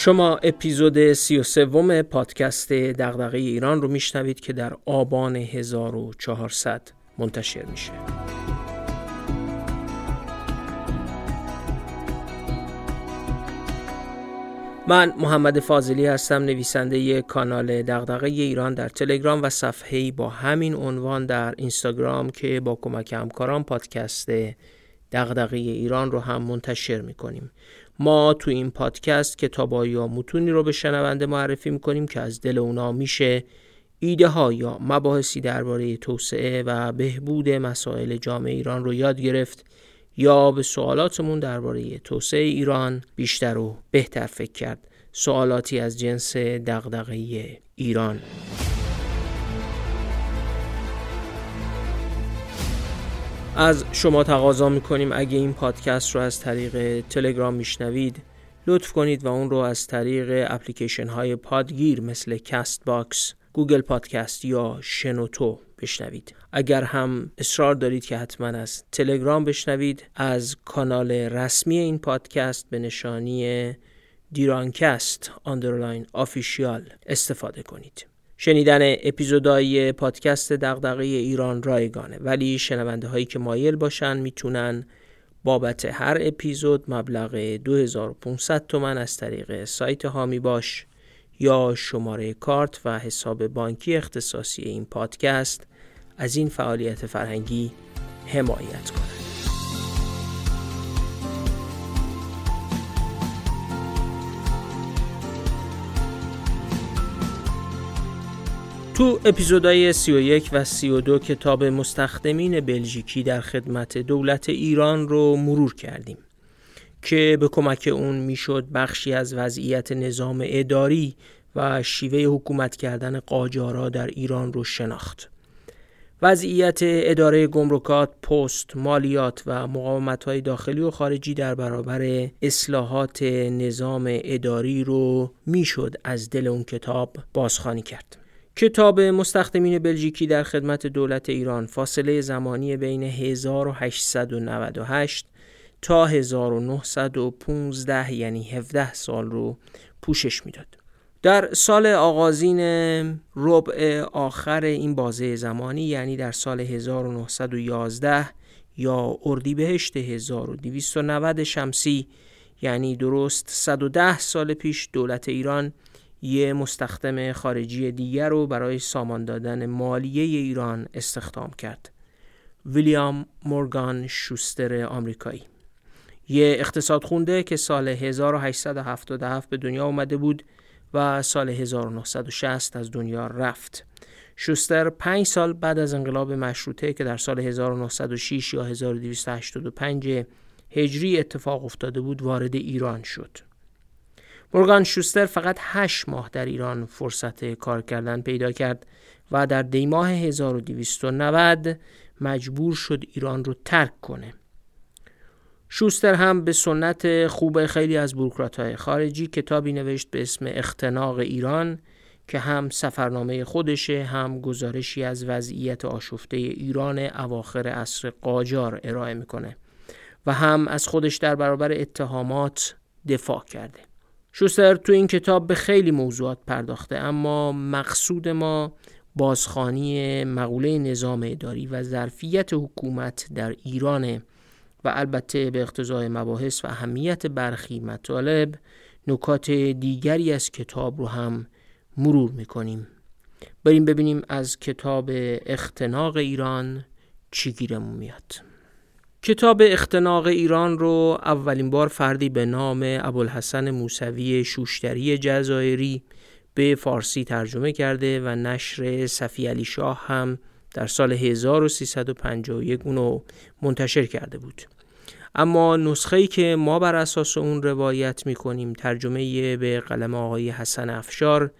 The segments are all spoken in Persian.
شما اپیزود سی و سوم پادکست دغدغه ایران رو میشنوید که در آبان 1400 منتشر میشه. من محمد فاضلی هستم نویسنده کانال دغدغه ایران در تلگرام و صفحه‌ای با همین عنوان در اینستاگرام که با کمک همکاران پادکست دغدغه ایران رو هم منتشر می‌کنیم ما تو این پادکست کتابا یا متونی رو به شنونده معرفی می‌کنیم که از دل اونا میشه ایده ها یا مباحثی درباره توسعه و بهبود مسائل جامعه ایران رو یاد گرفت یا به سوالاتمون درباره توسعه ایران بیشتر و بهتر فکر کرد. سوالاتی از جنس دغدغه ایران. از شما تقاضا می‌کنیم. اگه این پادکست رو از طریق تلگرام میشنوید لطف کنید و اون رو از طریق اپلیکیشن های پادگیر مثل کست باکس، گوگل پادکست یا شنوتو بشنوید. اگر هم اصرار دارید که حتما از تلگرام بشنوید از کانال رسمی این پادکست به نشانی Dirancast underline official استفاده کنید. شنیدن اپیزودهای پادکست دغدغه ایران رایگانه ولی شنونده هایی که مایل باشن می‌تونن بابت هر اپیزود مبلغ 2500 تومن از طریق سایت هامی باش یا شماره کارت و حساب بانکی اختصاصی این پادکست از این فعالیت فرهنگی حمایت کنند. تو اپیزودهای 31 و 32 کتاب مستخدمین بلژیکی در خدمت دولت ایران رو مرور کردیم که به کمک اون می‌شد بخشی از وضعیت نظام اداری و شیوه حکومت کردن قاجارا در ایران رو شناخت. وضعیت اداره گمرکات، پست، مالیات و مقاومت های داخلی و خارجی در برابر اصلاحات نظام اداری رو می‌شد از دل اون کتاب بازخوانی کرد. کتاب مستخدمین بلژیکی در خدمت دولت ایران فاصله زمانی بین 1898 تا 1915 یعنی 17 سال رو پوشش می‌داد. در سال آغازین ربع آخر این بازه زمانی یعنی در سال 1911 یا اردیبهشت 1290 شمسی یعنی درست 110 سال پیش دولت ایران یه مستخدم خارجی دیگر رو برای سامان دادن مالیه ایران استخدام کرد. ویلیام مورگان شوستر آمریکایی یه اقتصاد خونده که سال 1877 به دنیا اومده بود و سال 1960 از دنیا رفت. شوستر پنج سال بعد از انقلاب مشروطه که در سال 1906 یا 1285 هجری اتفاق افتاده بود وارد ایران شد. مورگان شوستر فقط هشت ماه در ایران فرصت کار کردن پیدا کرد و در دیماه 1290 مجبور شد ایران رو ترک کنه. شوستر هم به سنت خوب خیلی از بروکرات های خارجی کتابی نوشت به اسم اختناق ایران که هم سفرنامه خودشه هم گزارشی از وضعیت آشفته ایران اواخر عصر قاجار ارائه می‌کنه و هم از خودش در برابر اتهامات دفاع کرده. شوستر تو این کتاب به خیلی موضوعات پرداخته اما مقصود ما بازخانی مقوله نظام اداری و ظرفیت حکومت در ایران و البته به اقتضای مباحث و اهمیت برخی مطالب نکات دیگری از کتاب رو هم مرور می‌کنیم. بریم ببینیم از کتاب اختناق ایران چی گیرمون میاد. کتاب اختناق ایران رو اولین بار فردی به نام ابوالحسن موسوی شوشتری جزایری به فارسی ترجمه کرده و نشر صفی علی شاه هم در سال 1351 اونو منتشر کرده بود. اما نسخه که ما بر اساس اون روایت می‌کنیم ترجمه به قلم آقای حسن افشار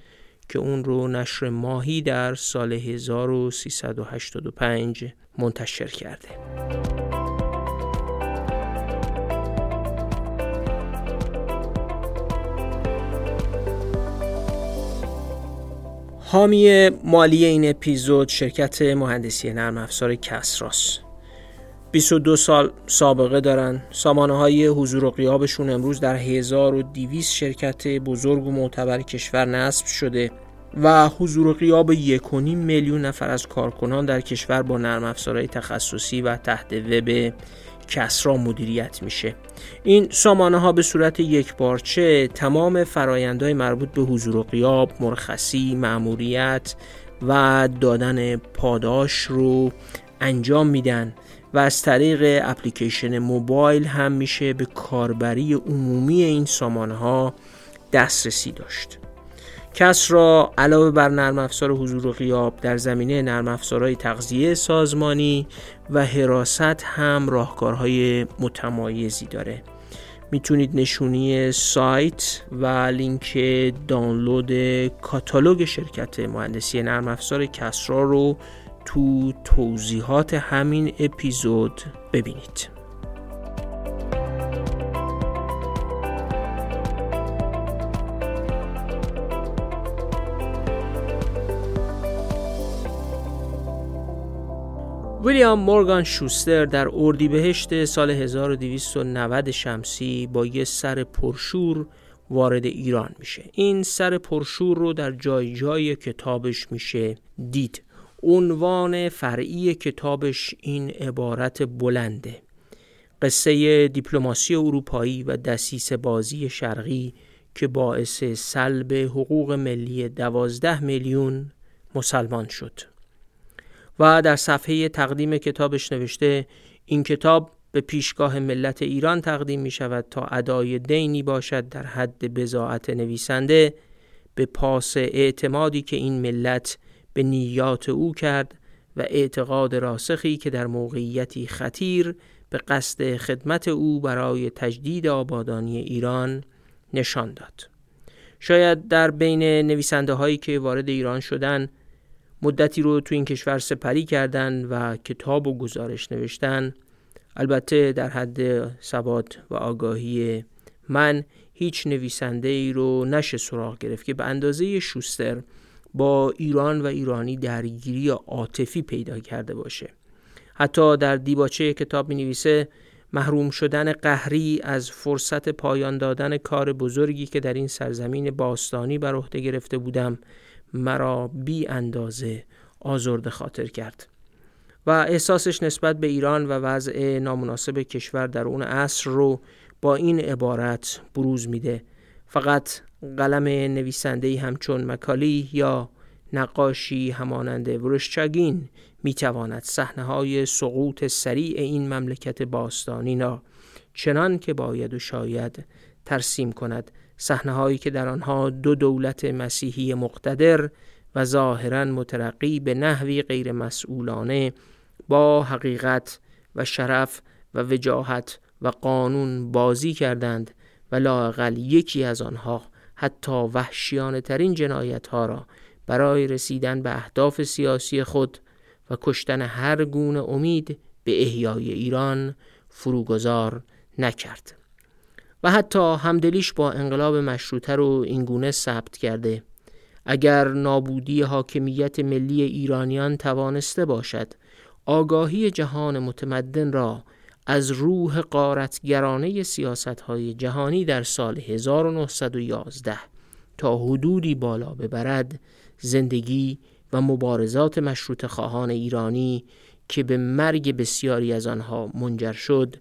که اون رو نشر ماهی در سال 1385 منتشر کرده. حامی مالی این اپیزود شرکت مهندسی نرم افزار کسراس. 22 سال سابقه دارن. سامانه های حضور و قیابشون امروز در 1200 شرکت بزرگ و معتبر کشور نصب شده و حضور و قیاب 1.5 میلیون نفر از کارکنان در کشور با نرم افزارهای تخصصی و تحت وب کسرا مدیریت میشه. این سامانه ها به صورت یک بارچه تمام فرایندهای مربوط به حضور و قیاب مرخصی مأموریت و دادن پاداش رو انجام میدن و از طریق اپلیکیشن موبایل هم میشه به کاربری عمومی این سامانه ها دسترسی داشت. کس را علاوه بر نرم افزار حضور و غیاب در زمینه نرم افزارهای تغذیه سازمانی و حراست هم راهکارهای متمایزی داره. می‌تونید نشونی سایت و لینک دانلود کاتالوگ شرکت مهندسی نرم افزار کسرا رو تو توضیحات همین اپیزود ببینید. ویلیام مورگان شوستر در اردیبهشت سال 1290 شمسی با یه سر پرشور وارد ایران میشه. این سر پرشور رو در جای جای کتابش میشه دید. عنوان فرعی کتابش این عبارت بلنده. قصه دیپلماسی اروپایی و دسیس بازی شرقی که باعث سلب حقوق ملی دوازده میلیون مسلمان شد. و در صفحه تقدیم کتابش نوشته این کتاب به پیشگاه ملت ایران تقدیم می شود تا ادای دینی باشد در حد بزاعت نویسنده به پاس اعتمادی که این ملت به نیات او کرد و اعتقاد راسخی که در موقعیتی خطیر به قصد خدمت او برای تجدید آبادانی ایران نشان داد. شاید در بین نویسنده هایی که وارد ایران شدن مدتی رو تو این کشور سپری کردن و کتاب و گزارش نوشتن. البته در حد سواد و آگاهی من هیچ نویسنده ای رو نشه سراغ گرفت که به اندازه شوستر با ایران و ایرانی درگیری عاطفی پیدا کرده باشه. حتی در دیباچه کتاب می نویسه محروم شدن قهری از فرصت پایان دادن کار بزرگی که در این سرزمین باستانی بر عهده گرفته بودم مرا بی اندازه آزرد خاطر کرد و احساسش نسبت به ایران و وضع نامناسب کشور در اون عصر رو با این عبارت بروز میده. فقط قلم نویسنده همچون مکالی یا نقاشی همانند ورشچاگین می‌تواند صحنه های سقوط سریع این مملکت باستانی را چنان که باید و شاید ترسیم کند. صحنه هایی که در آنها دو دولت مسیحی مقتدر و ظاهرا مترقی به نحوی غیر مسئولانه با حقیقت و شرف و وجاهت و قانون بازی کردند و لاقل یکی از آنها حتی وحشیانه ترین جنایت ها را برای رسیدن به اهداف سیاسی خود و کشتن هر گونه امید به احیای ایران فروگذار نکرد. و حتی همدلیش با انقلاب مشروطه رو اینگونه ثبت کرده. اگر نابودی حاکمیت ملی ایرانیان توانسته باشد آگاهی جهان متمدن را از روح قارتگرانه سیاست های جهانی در سال 1911 تا حدودی بالا ببرد زندگی و مبارزات مشروط خواهان ایرانی که به مرگ بسیاری از آنها منجر شد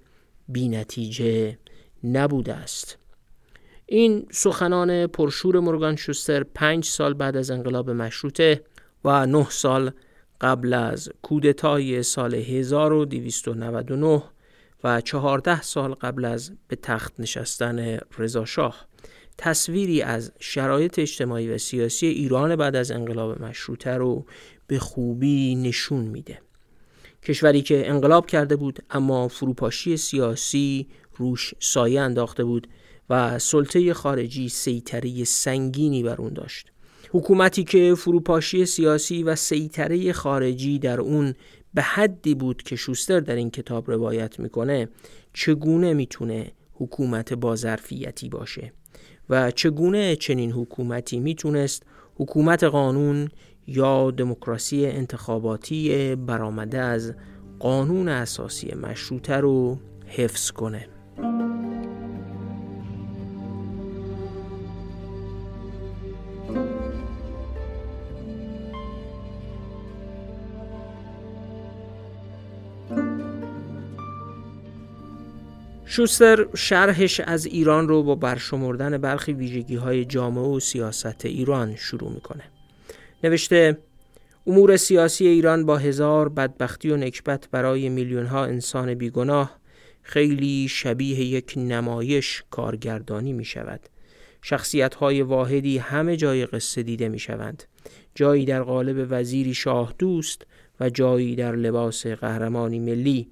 بی نتیجه. نبوده است. این سخنان پرشور مورگان شوستر پنج سال بعد از انقلاب مشروطه و نه سال قبل از کودتای سال 1299 و چهارده سال قبل از به تخت نشستن رضاشاه تصویری از شرایط اجتماعی و سیاسی ایران بعد از انقلاب مشروطه رو به خوبی نشون میده. کشوری که انقلاب کرده بود اما فروپاشی سیاسی روش سایه انداخته بود و سلطه خارجی سیطره سنگینی بر اون داشت. حکومتی که فروپاشی سیاسی و سیطره خارجی در اون به حدی بود که شوستر در این کتاب روایت می‌کنه چگونه می‌تونه حکومت با ظرفیتی باشه و چگونه چنین حکومتی می‌تونست حکومت قانون یا دموکراسی انتخاباتی برآمده از قانون اساسی مشروطه رو حفظ کنه؟ شوستر شرحش از ایران رو با برشمردن برخی ویژگی های جامعه و سیاست ایران شروع می‌کنه. نوشته امور سیاسی ایران با هزار بدبختی و نکبت برای میلیون ها انسان بیگناه خیلی شبیه یک نمایش کارگردانی می شود. شخصیت های واحدی همه جای قصه دیده می شوند. جایی در قالب وزیری شاه دوست و جایی در لباس قهرمانی ملی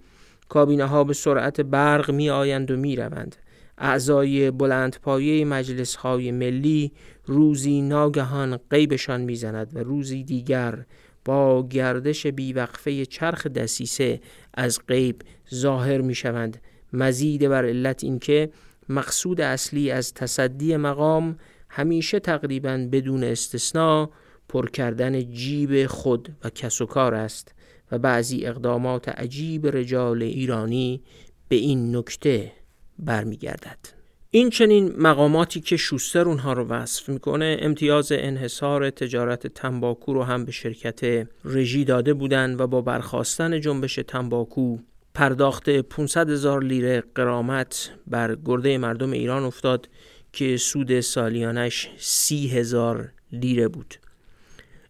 کابینه ها به سرعت برق می آیند و می روند. اعضای بلندپایه مجلس های ملی روزی ناگهان قیبشان می‌زند و روزی دیگر با گردش بیوقفه چرخ دسیسه از غیب ظاهر می شوند مزید بر علت اینکه مقصود اصلی از تصدی مقام همیشه تقریبا بدون استثنا پر کردن جیب خود و کس کار است و بعضی اقدامات عجیب رجال ایرانی به این نکته برمیگردد. این چنین مقاماتی که شوستر اونها رو وصف می‌کنه امتیاز انحصار تجارت تنباکو رو هم به شرکت رژی داده بودند و با برخواستن جنبش تنباکو پرداخت 500 هزار لیره قرامت بر گرده مردم ایران افتاد که سود سالیانش سی هزار لیره بود.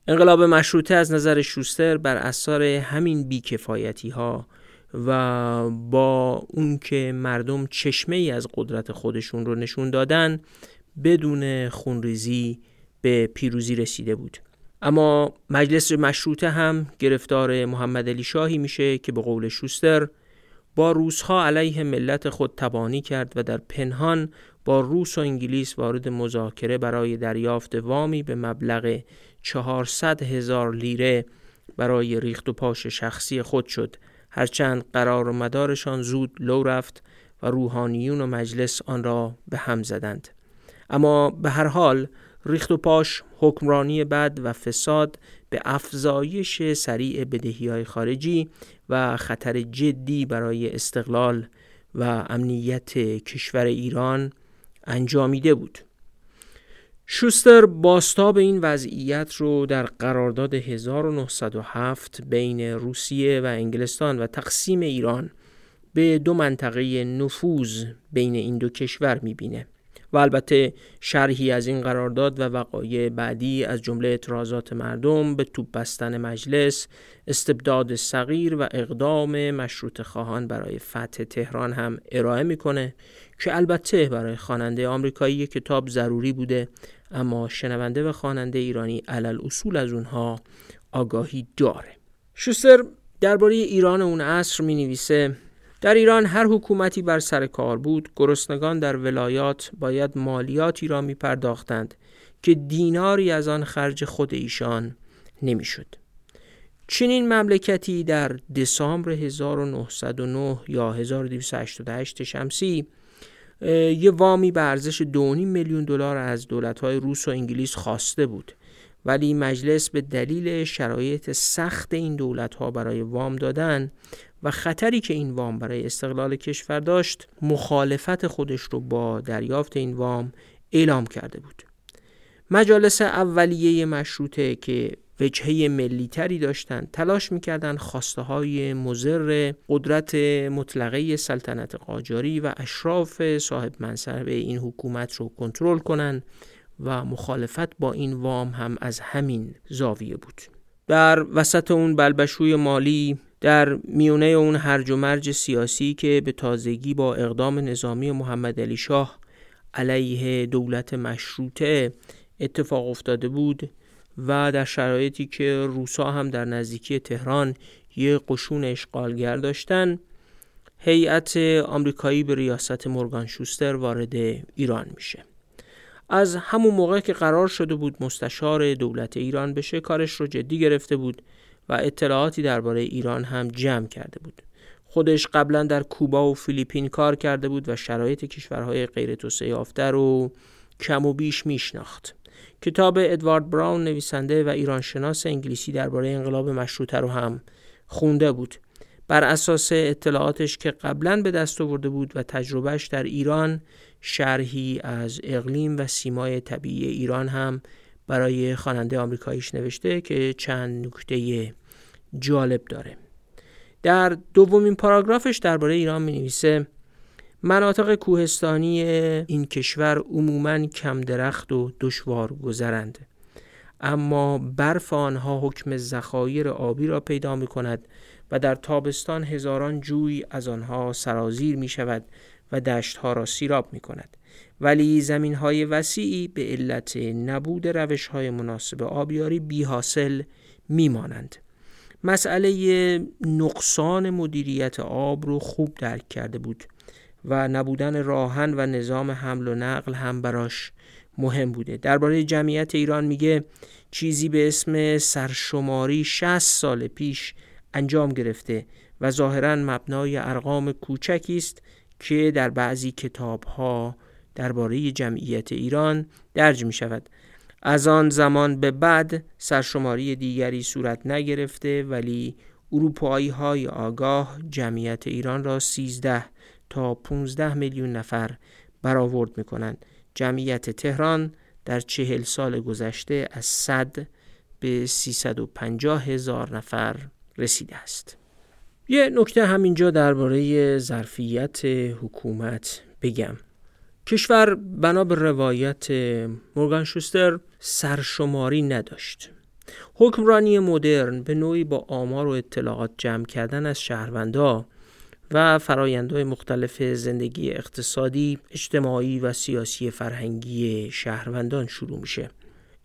انقلاب مشروطه از نظر شوستر بر اثر همین بیکفایتی ها و با اون که مردم چشمه ای از قدرت خودشون رو نشون دادن بدون خونریزی به پیروزی رسیده بود. اما مجلس مشروطه هم گرفتار محمد علی شاهی میشه که به قول شوستر با روسها علیه ملت خود تبانی کرد و در پنهان با روس و انگلیس وارد مذاکره برای دریافت وامی به مبلغ 400 هزار لیره برای ریخت و پاش شخصی خود شد. هرچند قرار و مدارشان زود لو رفت و روحانیون و مجلس آن را به هم زدند. اما به هر حال ریخت و پاش حکمرانی بد و فساد به افزایش سریع بدهی های خارجی و خطر جدی برای استقلال و امنیت کشور ایران انجامیده بود. شوستر باستاب این وضعیت رو در قرارداد 1907 بین روسیه و انگلستان و تقسیم ایران به دو منطقه نفوذ بین این دو کشور می‌بینه و البته شرحی از این قرارداد و وقایع بعدی از جمله اعتراضات مردم به توپ بستن مجلس استبداد صغیر و اقدام مشروط خواهان برای فتح تهران هم ارائه می‌کنه که البته برای خواننده آمریکایی کتاب ضروری بوده اما شنونده و خواننده ایرانی علل اصول از اونها آگاهی داره شوستر درباره ایران اون عصر می نویسه در ایران هر حکومتی بر سر کار بود گرسنگان در ولایات باید مالیاتی را می پرداختند که دیناری از آن خرج خود ایشان نمی‌شد. چنین مملکتی در دسامبر 1909 یا 1288 شمسی یه وامی به ارزش 2.5 میلیون دلار از دولت‌های روس و انگلیس خواسته بود. ولی مجلس به دلیل شرایط سخت این دولت‌ها برای وام دادن و خطری که این وام برای استقلال کشور داشت مخالفت خودش رو با دریافت این وام اعلام کرده بود. مجالس اولیه مشروطه که وجهه ملیتری داشتند تلاش می‌کردند خواسته های مزر قدرت مطلقه سلطنت قاجاری و اشراف صاحب منصب این حکومت رو کنترل کنند و مخالفت با این وام هم از همین زاویه بود. در وسط اون بلبشوی مالی در میونه اون هرج و مرج سیاسی که به تازگی با اقدام نظامی محمد علی شاه علیه دولت مشروطه اتفاق افتاده بود و در شرایطی که روسا هم در نزدیکی تهران یه قشون اشغالگر داشتن هیئت آمریکایی به ریاست مورگان شوستر وارد ایران میشه. از همون موقع که قرار شده بود مستشار دولت ایران بشه کارش رو جدی گرفته بود و اطلاعاتی درباره ایران هم جمع کرده بود. خودش قبلا در کوبا و فیلیپین کار کرده بود و شرایط کشورهای غیر توسعه یافته رو کم و بیش میشناخت. کتاب ادوارد براون نویسنده و ایرانشناس انگلیسی درباره انقلاب مشروطه رو هم خونده بود. بر اساس اطلاعاتش که قبلا به دست آورده بود و تجربهش در ایران شرحی از اقلیم و سیمای طبیعی ایران هم برای خواننده آمریکاییش نوشته که چند نکته جالب داره. در دومین پاراگرافش درباره ایران می نویسه مناطق کوهستانی این کشور عموما کم درخت و دشوار گذرند. اما برف آنها حکم ذخایر آبی را پیدا می کند و در تابستان هزاران جوی از آنها سرازیر می شود و دشتها را سیراب می کند ولی زمین های وسیعی به علت نبود روش های مناسب آبیاری بی حاصل می مانند. مسئله نقصان مدیریت آب رو خوب درک کرده بود. و نبودن راهن و نظام حمل و نقل هم براش مهم بوده. درباره جمعیت ایران میگه چیزی به اسم سرشماری 60 سال پیش انجام گرفته و ظاهرا مبنای ارقام کوچکی است که در بعضی کتاب ها درباره جمعیت ایران درج می شود از آن زمان به بعد سرشماری دیگری صورت نگرفته ولی اروپایی های آگاه جمعیت ایران را 13 تا 15 میلیون نفر برآورد می کنند. جمعیت تهران در چهل سال گذشته از 100 به 350 هزار نفر رسیده است. یه نکته همینجا درباره ظرفیت حکومت بگم. کشور بنا به روایت مورگان شوستر سرشماری نداشت. حکمرانی مدرن به نوعی با آمار و اطلاعات جمع کردن از شهروندا و فرایندهای مختلف زندگی اقتصادی، اجتماعی و سیاسی فرهنگی شهروندان شروع میشه.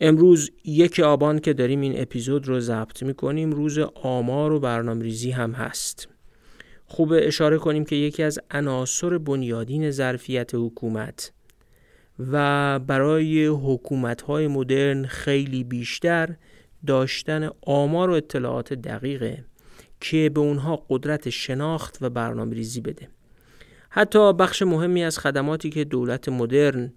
امروز یک آبان که داریم این اپیزود رو ضبط می‌کنیم روز آمار و برنامه ریزی هم هست. خوب اشاره کنیم که یکی از عناصر بنیادین ظرفیت حکومت و برای حکومت‌های مدرن خیلی بیشتر داشتن آمار و اطلاعات دقیقه که به اونها قدرت شناخت و برنامه ریزی بده. حتی بخش مهمی از خدماتی که دولت مدرن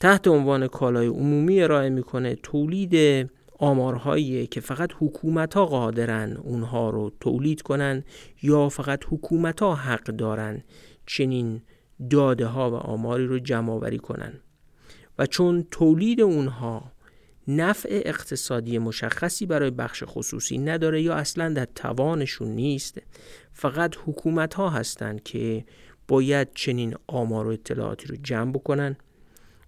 تحت عنوان کالای عمومی ارائه می‌کنه تولید آمارهایی که فقط حکومت ها قادرن اونها رو تولید کنن یا فقط حکومت ها حق دارن چنین داده ها و آماری رو جمع آوری کنن. و چون تولید اونها نفع اقتصادی مشخصی برای بخش خصوصی نداره یا اصلا در توانشون نیست. فقط حکومت ها هستند که باید چنین آمار و اطلاعاتی رو جمع بکنن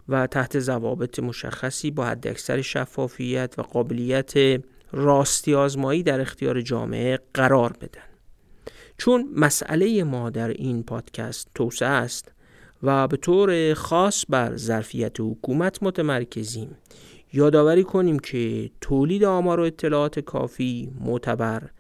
و تحت ضوابط مشخصی با حد اکثر شفافیت و قابلیت راستی آزمایی در اختیار جامعه قرار بدن. چون مسئله ما در این پادکست توسعه است و به طور خاص بر ظرفیت حکومت متمرکزیم یادآوری کنیم که تولید آمار و اطلاعات کافی معتبر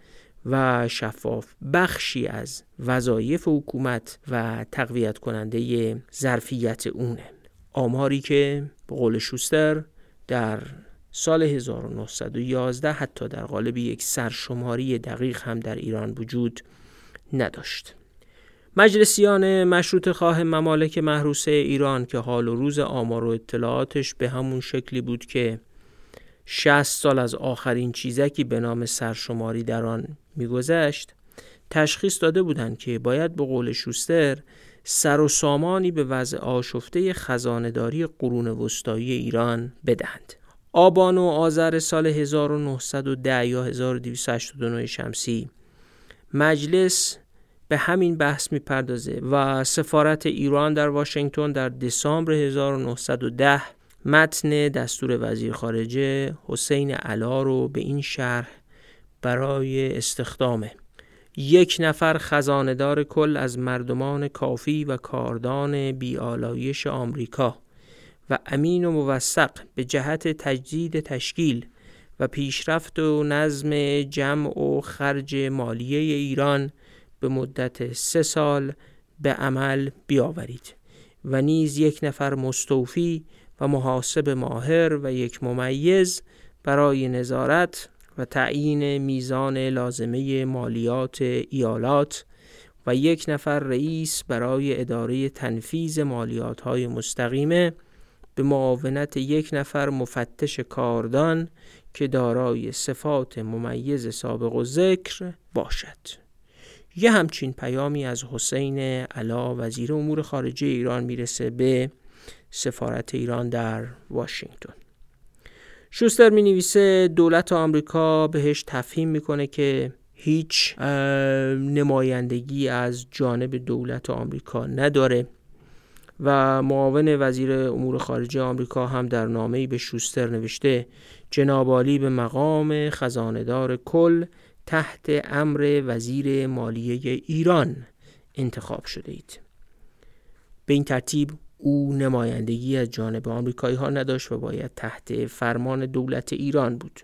و شفاف بخشی از وظایف حکومت و تقویت کننده ظرفیت اونه. آماری که به قول شوستر در سال 1911 حتی در قالب یک سرشماری دقیق هم در ایران وجود نداشت. مجلسیان مشروط خواه ممالک محروسه ایران که حال و روز آمار و اطلاعاتش به همون شکلی بود که 60 سال از آخرین چیزکی به نام سرشماری در آن میگذشت تشخیص داده بودند که باید به قول شوستر سر و سامانی به وضع آشفته خزانداری قرون وسطایی ایران بدهند. آبان و آذر سال 1910 یا 1289 شمسی مجلس به همین بحث می‌پردازه و سفارت ایران در واشنگتن در دسامبر 1910 متن دستور وزیر خارجه حسین علا رو به این شرح برای استخدام. یک نفر خزاندار کل از مردمان کافی و کاردان بیالایش آمریکا و امین و موثق به جهت تجدید تشکیل و پیشرفت و نظم جمع و خرج مالیه ایران به مدت سه سال به عمل بیاورید و نیز یک نفر مستوفی و محاسب ماهر و یک ممیز برای نظارت و تعیین میزان لازمه مالیات ایالات و یک نفر رئیس برای اداره تنفیز مالیات های مستقیمه به معاونت یک نفر مفتش کاردان که دارای صفات ممیز سابق و ذکر باشد. یه همچین پیامی از حسین علا وزیر امور خارجه ایران می‌رسه به سفارت ایران در واشنگتن. شوستر می نویسه دولت آمریکا بهش تفهیم می‌کنه که هیچ نمایندگی از جانب دولت آمریکا نداره و معاون وزیر امور خارجه آمریکا هم در نامه‌ای به شوستر نوشته جنابالی به مقام خزاندار کل تحت امر وزیر مالیه ایران انتخاب شده اید. به این ترتیب او نمایندگی از جانب آمریکایی ها نداشت و باید تحت فرمان دولت ایران بود.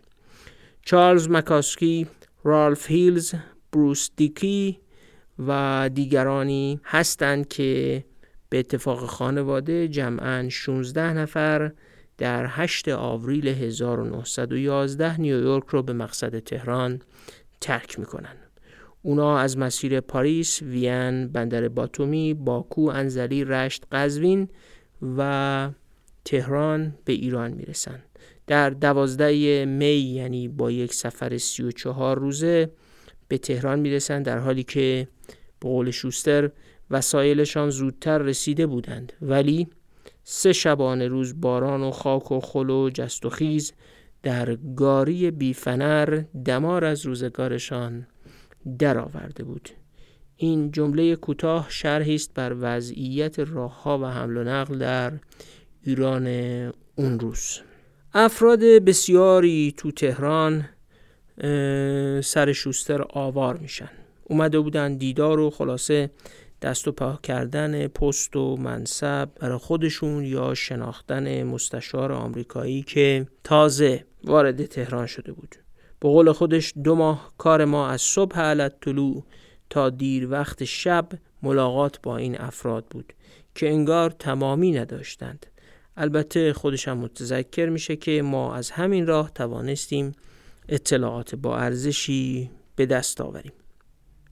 چارلز مکاسکی، رالف هیلز، بروس دیکی و دیگرانی هستند که به اتفاق خانواده جمعا 16 نفر در 8 آوریل 1911 نیویورک رو به مقصد تهران ترک می‌کنن. اونا از مسیر پاریس، وین، بندر باتومی، باکو، انزلی، رشت، قزوین و تهران به ایران می‌رسن. در دوازده می یعنی با یک سفر سی و چهار روزه به تهران می‌رسن در حالی که به قول شوستر وسایلشان زودتر رسیده بودند. ولی سه شبانه روز باران و خاک و خل و جست و خیز در گاری بیفنر دمار از روزگارشان درآورده بود. این جمله کوتاه شرحی است بر وضعیت راهها و حمل و نقل در ایران اون روز. افراد بسیاری تو تهران سر شوستر آوار میشن. اومده بودن دیدار و خلاصه دست و پا کردن پست و منصب برای خودشون یا شناختن مستشار آمریکایی که تازه وارد تهران شده بود. به قول خودش دو ماه کار ما از صبح علت طلوع تا دیر وقت شب ملاقات با این افراد بود که انگار تمامی نداشتند. البته خودش هم متذکر میشه که ما از همین راه توانستیم اطلاعات با ارزشی به دست آوریم.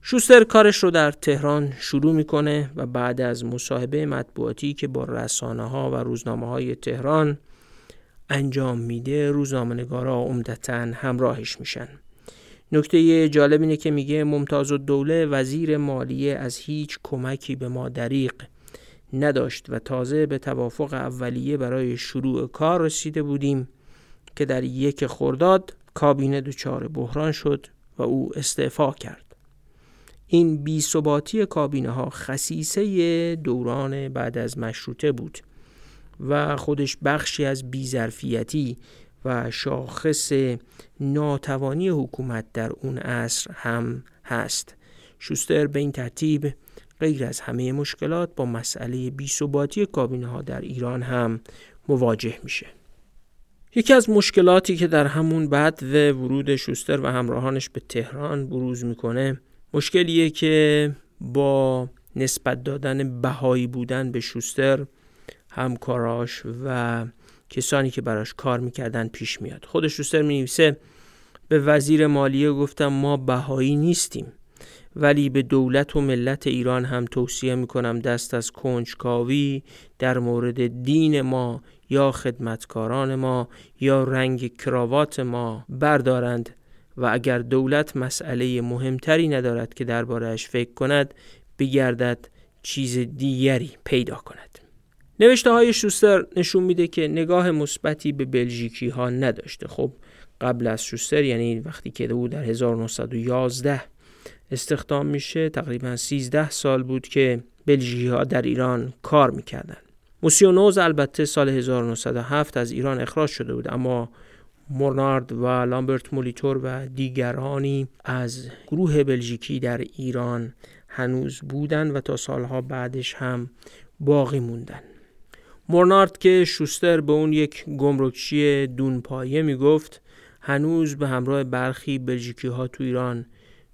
شوستر کارش رو در تهران شروع می‌کنه و بعد از مصاحبه مطبوعاتی که با رسانه ها و روزنامه های تهران انجام میده روزنامه‌نگارا عمدتا همراهش میشن. نکته جالب اینه که میگه ممتاز و دوله وزیر مالیه از هیچ کمکی به ما دریق نداشت و تازه به توافق اولیه برای شروع کار رسیده بودیم که در یک خرداد کابینه دچار بحران شد و او استعفا کرد. این بی کابینه ها خصیصه دوران بعد از مشروطه بود. و خودش بخشی از بیظرفیتی و شاخص ناتوانی حکومت در اون عصر هم هست. شوستر به این ترتیب غیر از همه مشکلات با مسئله بیثباتی کابینه ها در ایران هم مواجه میشه. یکی از مشکلاتی که در همون بعد و ورود شوستر و همراهانش به تهران بروز می‌کنه مشکلیه که با نسبت دادن بهایی بودن به شوستر همکاراش و کسانی که براش کار می‌کردن پیش میاد. خود شوستر می به وزیر مالیه گفتم ما بهایی نیستیم ولی به دولت و ملت ایران هم توصیه می‌کنم دست از کنجکاوی در مورد دین ما یا خدمتکاران ما یا رنگ کراوات ما بردارند و اگر دولت مسئله مهمتری ندارد که دربارهش فکر کند بگردد چیز دیگری پیدا کند. نوشته های شوستر نشون میده که نگاه مثبتی به بلژیکی ها نداشته. خب قبل از شوستر یعنی وقتی که او در 1911 استخدام میشه تقریبا 13 سال بود که بلژیکی ها در ایران کار می‌کردن موسیونوز البته سال 1907 از ایران اخراج شده بود اما مورنارد و لامبرت مولیتور و دیگرانی از گروه بلژیکی در ایران هنوز بودند و تا سالها بعدش هم باقی موندن مورنارد که شوستر به اون یک گمرکچی دونپایه می‌گفت هنوز به همراه برخی بلژیکی ها تو ایران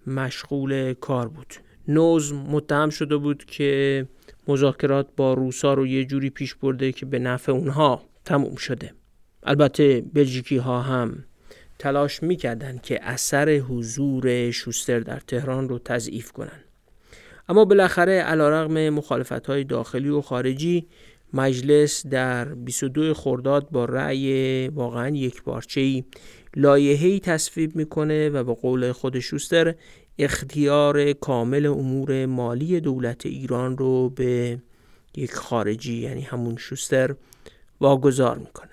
مشغول کار بود. نوز متهم شده بود که مذاکرات با روسا رو یه جوری پیش برده که به نفع اونها تموم شده. البته بلژیکی ها هم تلاش می‌کردند که اثر حضور شوستر در تهران رو تضعیف کنند اما بالاخره علیرغم مخالفت های داخلی و خارجی مجلس در 22 خرداد با رأی واقعا یک بارچه‌ای لایحه‌ای تصویب می‌کنه و به قول خود شوستر اختیار کامل امور مالی دولت ایران رو به یک خارجی یعنی همون شوستر واگذار می‌کنه.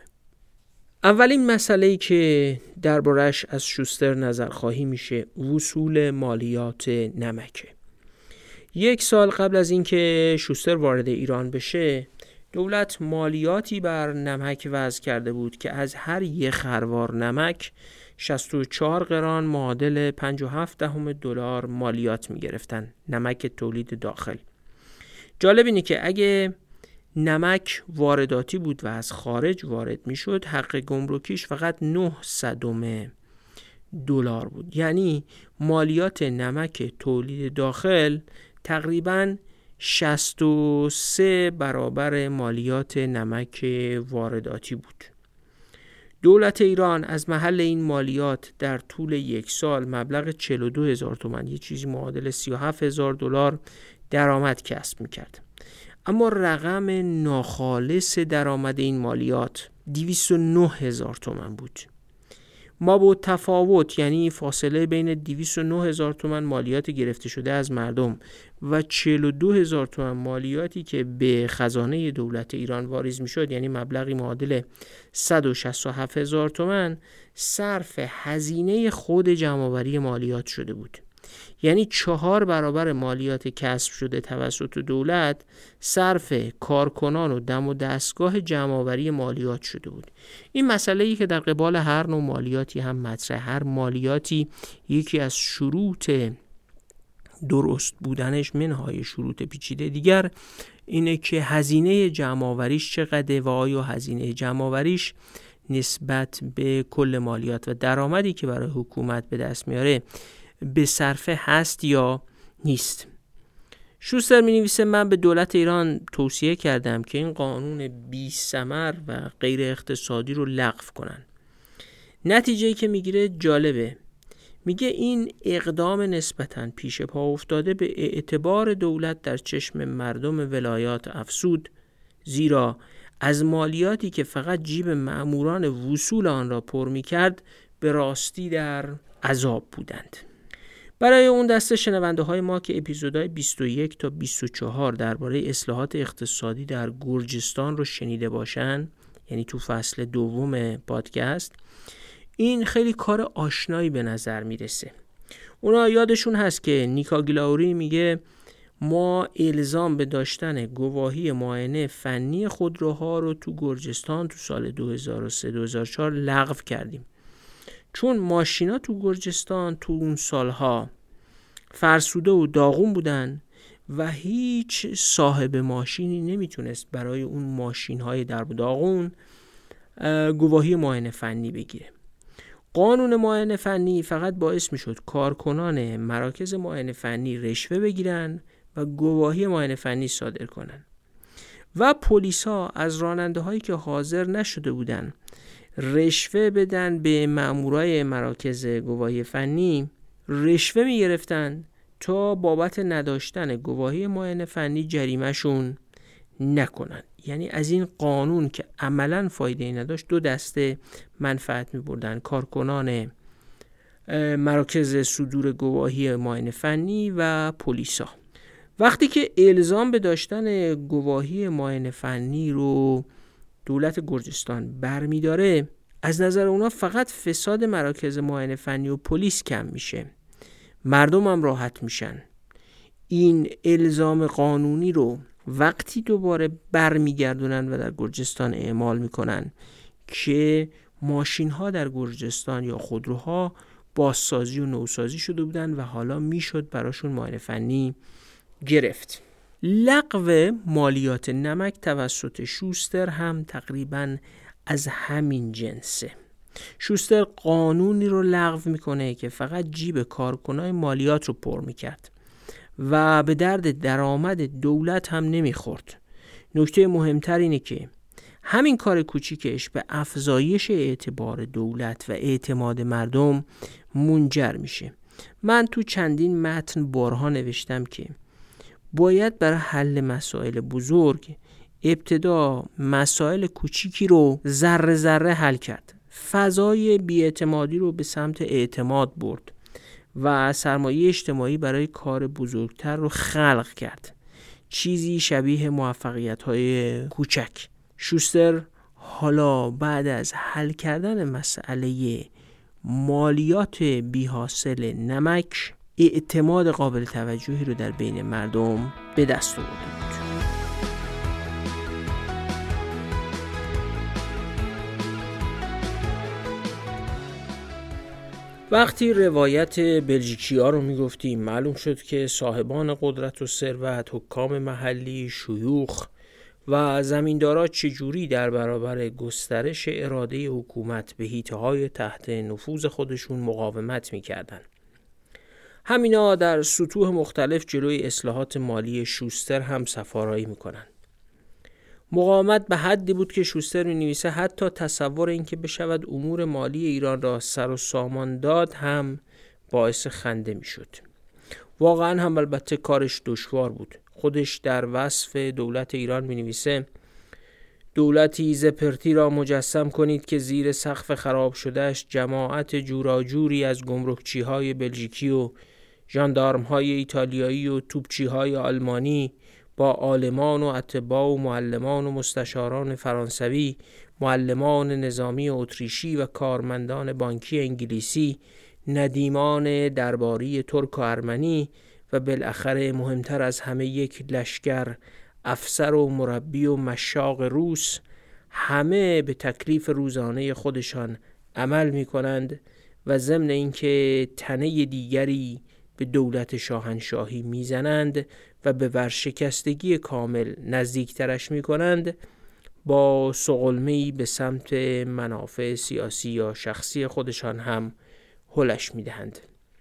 اولین مسئله که دربارش از شوستر نظر خواهی میشه وصول مالیات نمکه. یک سال قبل از اینکه شوستر وارد ایران بشه دولت مالیاتی بر نمک وضع کرده بود که از هر یک خروار نمک 64 قران معادل 57 دهم دلار مالیات می گرفتن نمک تولید داخل. جالب اینه که اگه نمک وارداتی بود و از خارج وارد می شد حق گمرکیش فقط 9 صدم دلار بود. یعنی مالیات نمک تولید داخل تقریبا 63 برابر مالیات نمک وارداتی بود. دولت ایران از محل این مالیات در طول یک سال مبلغ 42 هزار تومن یه چیزی معادل 37 هزار دلار درآمد کسب می‌کرد. اما رقم ناخالص درآمد این مالیات 209 هزار تومن بود. ما با تفاوت یعنی فاصله بین 209 هزار تومن مالیات گرفته شده از مردم و 42 هزار تومن مالیاتی که به خزانه دولت ایران واریز می شد یعنی مبلغی معادل 167 هزار تومن صرف هزینه خود جمعآوری مالیات شده بود. یعنی چهار برابر مالیات کسب شده توسط دولت صرف کارکنان و دم و دستگاه جمعآوری مالیات شده بود. این مسئله ای که در قبال هر نوع مالیاتی هم مطرح هر مالیاتی یکی از شروط درست بودنش منهای شروط پیچیده دیگر اینه که هزینه جمعآوریش چقدر و آیا هزینه جمعآوریش نسبت به کل مالیات و درآمدی که برای حکومت به دست میاره به صرفه هست یا نیست. شوستر می نویسه من به دولت ایران توصیه کردم که این قانون بی سمر و غیر اقتصادی رو لغو کنن. نتیجه که می‌گیره جالبه. میگه این اقدام نسبتا پیش پا افتاده به اعتبار دولت در چشم مردم ولایات افسود زیرا از مالیاتی که فقط جیب معموران وصول آن را پر می کرد به راستی در عذاب بودند. برای اون دسته شنونده های ما که اپیزودهای 21 تا 24 درباره اصلاحات اقتصادی در گرجستان رو شنیده باشن یعنی تو فصل دوم پادکست این خیلی کار آشنایی به نظر می‌رسه. اونا یادشون هست که نیکا گلاوری میگه ما الزام به داشتن گواهی معاینه فنی خودروها رو تو گرجستان تو سال 2003-2004 لغو کردیم. چون ماشینا تو گرجستان تو اون سالها فرسوده و داغون بودن و هیچ صاحب ماشینی نمی‌تونست برای اون ماشین های در داغون گواهی معاینه فنی بگیره. قانون معاینه فنی فقط باعث می‌شد کارکنان مراکز معاینه فنی رشوه بگیرن و گواهی معاینه فنی صادر کنن. و پلیس ها از راننده هایی که حاضر نشده بودند رشوه بدن به مامورای مراکز گواهی فنی. رشوه می گرفتن تا بابت نداشتن گواهی معاینه فنی جریمهشون نکنن. یعنی از این قانون که عملا فایده ای نداشت دو دسته منفعت می بردن کارکنان مراکز صدور گواهی معاینه فنی و پلیسا. وقتی که الزام به داشتن گواهی معاینه فنی رو دولت گرجستان برمیداره از نظر اونا فقط فساد مراکز معاینه فنی و پلیس کم میشه. مردم هم راحت میشن. این الزام قانونی رو وقتی دوباره برمیگردونن و در گرجستان اعمال می‌کنن که ماشین ها در گرجستان یا خودروها بازسازی و نوسازی شده بودن و حالا می‌شد براشون معاینه فنی گرفت. لغو مالیات نمک توسط شوستر هم تقریبا از همین جنسه. شوستر قانونی رو لغو می‌کنه که فقط جیب کارکنای مالیات رو پر می‌کرد و به درد درآمد دولت هم نمی‌خورد. نکته مهمتر اینه که همین کار کوچیکش به افزایش اعتبار دولت و اعتماد مردم منجر میشه. من تو چندین متن بارها نوشتم که باید برای حل مسائل بزرگ ابتدا مسائل کوچیکی رو ذره ذره حل کرد. فضای بیاعتمادی رو به سمت اعتماد برد و سرمایه اجتماعی برای کار بزرگتر رو خلق کرد. چیزی شبیه موفقیت های کوچک. شوستر حالا بعد از حل کردن مسئله مالیات بیحاصل نمک اعتماد قابل توجهی رو در بین مردم به دست آورده بود. وقتی روایت بلژیکی ها رو می‌گفتیم معلوم شد که صاحبان قدرت و ثروت حکام محلی شیوخ و زمیندارا چجوری در برابر گسترش اراده حکومت به هیته تحت نفوذ خودشون مقاومت می‌کردن همینا در سطوح مختلف جلوی اصلاحات مالی شوستر هم سفارایی می‌کنن مقاومت به حدی بود که شوستر می نویسه حتی تصور اینکه بشود امور مالی ایران را سر و سامان داد هم باعث خنده می شد. واقعا هم البته کارش دشوار بود. خودش در وصف دولت ایران می نویسه دولتی زپرتی را مجسم کنید که زیر سقف خراب شدهش جماعت جوراجوری از گمرکچی های بلژیکی و ژاندارم های ایتالیایی و توپچی های آلمانی با عالمان و اتباع و معلمان و مستشاران فرانسوی معلمان نظامی اتریشی و کارمندان بانکی انگلیسی ندیمان درباری ترک و ارمنی و بالاخره مهمتر از همه یک لشکر افسر و مربی و مشاق روس همه به تکلیف روزانه خودشان عمل می کنند و ضمن اینکه تنه دیگری به دولت شاهنشاهی می‌زنند و به ورشکستگی کامل نزدیکترش می کنند با سقلمهی به سمت منافع سیاسی یا شخصی خودشان هم هلش می دهند.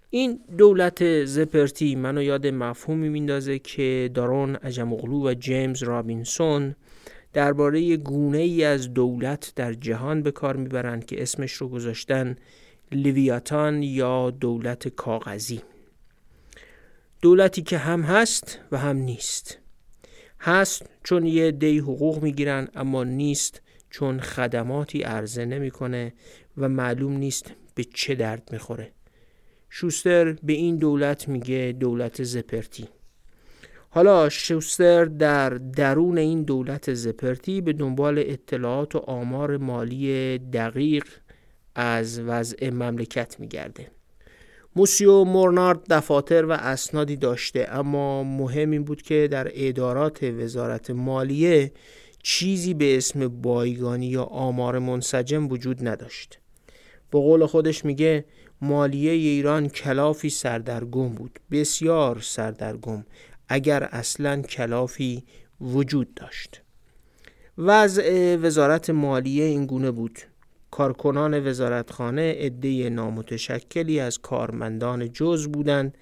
این دولت زپرتی منو یاد مفهومی میندازه که دارون اجمغلو و جیمز رابینسون درباره گونه ای از دولت در جهان به کار می‌برند که اسمش رو گذاشتن لیویاتان یا دولت کاغذی دولتی که هم هست و هم نیست. هست چون یه دی حقوق می‌گیرن اما نیست چون خدماتی عرضه نمی‌کنه و معلوم نیست به چه درد می‌خوره. شوستر به این دولت میگه دولت زپرتی. حالا شوستر در درون این دولت زپرتی به دنبال اطلاعات و آمار مالی دقیق از وضع مملکت میگرده. موسیو مورنارد دفاتر و اسنادی داشته اما مهم این بود که در ادارات وزارت مالیه چیزی به اسم بایگانی یا آمار منسجم وجود نداشت. به قول خودش میگه مالیه ایران کلافی سردرگم بود بسیار سردرگم اگر اصلا کلافی وجود داشت وضع وزارت مالیه این گونه بود کارکنان وزارتخانه عده نامتشکلی از کارمندان جز بودند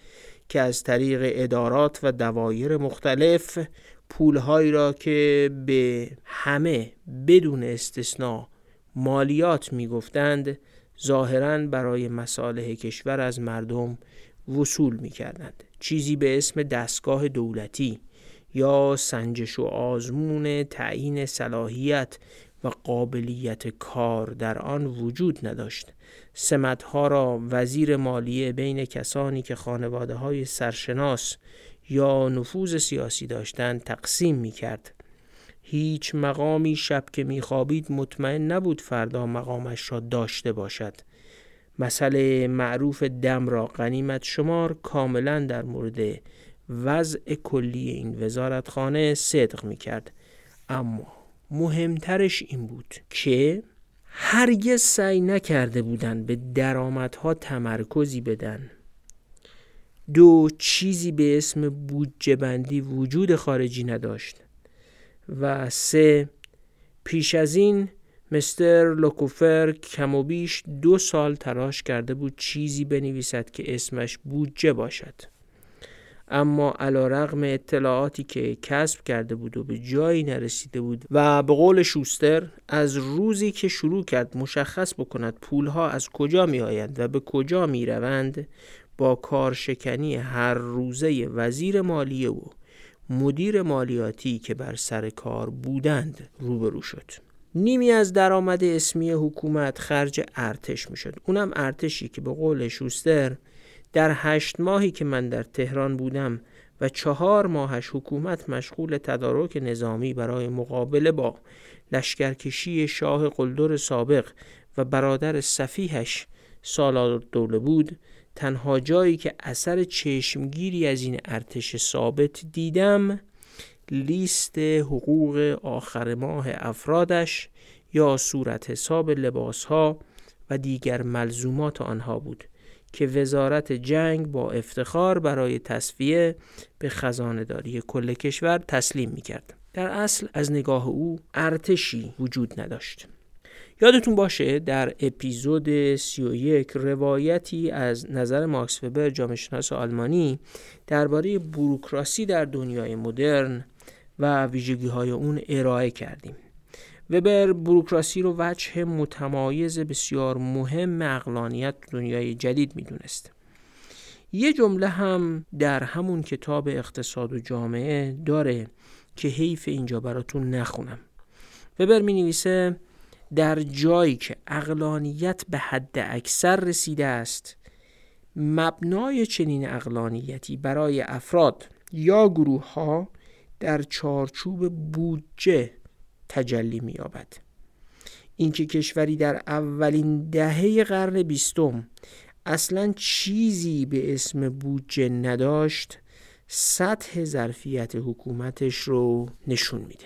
که از طریق ادارات و دوایر مختلف پولهایی را که به همه بدون استثنا مالیات می‌گفتند ظاهرا برای مصالح کشور از مردم وصول می کردند. چیزی به اسم دستگاه دولتی یا سنجش و آزمون تعیین صلاحیت و قابلیت کار در آن وجود نداشت سمتها را وزیر مالیه بین کسانی که خانواده های سرشناس یا نفوذ سیاسی داشتند تقسیم می کرد. هیچ مقامی شب که می خوابید مطمئن نبود فردا مقامش را داشته باشد. مسئله معروف دم را غنیمت شمار کاملا در مورد وضع کلی این وزارتخانه صدق می کرد. اما مهمترش این بود که هرگز سعی نکرده بودن به درآمدها تمرکزی بدن. دو چیزی به اسم بودجه بندی وجود خارجی نداشت. و سه پیش از این مستر لوکوفر کم و بیش دو سال تلاش کرده بود چیزی بنویسد که اسمش بودجه باشد. اما علا رغم اطلاعاتی که کسب کرده بود و به جایی نرسیده بود و به قول شوستر از روزی که شروع کرد مشخص بکند پولها از کجا می آیند و به کجا می روند با کارشکنی هر روزه وزیر مالیه و مدیر مالیاتی که بر سر کار بودند روبرو شد. نیمی از درآمد اسمی حکومت خرج ارتش می شد اونم ارتشی که به قول شوستر در هشت ماهی که من در تهران بودم و چهار ماهش حکومت مشغول تدارک نظامی برای مقابله با لشکرکشی شاه قلدر سابق و برادر صفیحش سالار بود تنها جایی که اثر چشمگیری از این ارتش ثابت دیدم لیست حقوق آخر ماه افرادش یا صورت حساب لباس ها و دیگر ملزومات آنها بود. که وزارت جنگ با افتخار برای تصفیه به خزانه داری کل کشور تسلیم می کرد. در اصل از نگاه او ارتشی وجود نداشت. یادتون باشه در اپیزود 31 روایتی از نظر ماکس وبر جامعه شناس آلمانی درباره بروکراسی در دنیای مدرن و ویژگی های اون ارائه کردیم. وبر بروکراسی رو وجه متمایز بسیار مهم اقلانیت دنیای جدید می‌دونست. یه جمله هم در همون کتاب اقتصاد و جامعه داره که حیف اینجا براتون نخونم. وبر می نویسه در جایی که اقلانیت به حد اکثر رسیده است مبنای چنین اقلانیتی برای افراد یا گروه ها در چارچوب بودجه تجلی می‌یابد. اینکه کشوری در اولین دهه قرن بیستم اصلا چیزی به اسم بودجه نداشت سطح ظرفیت حکومتش رو نشون میده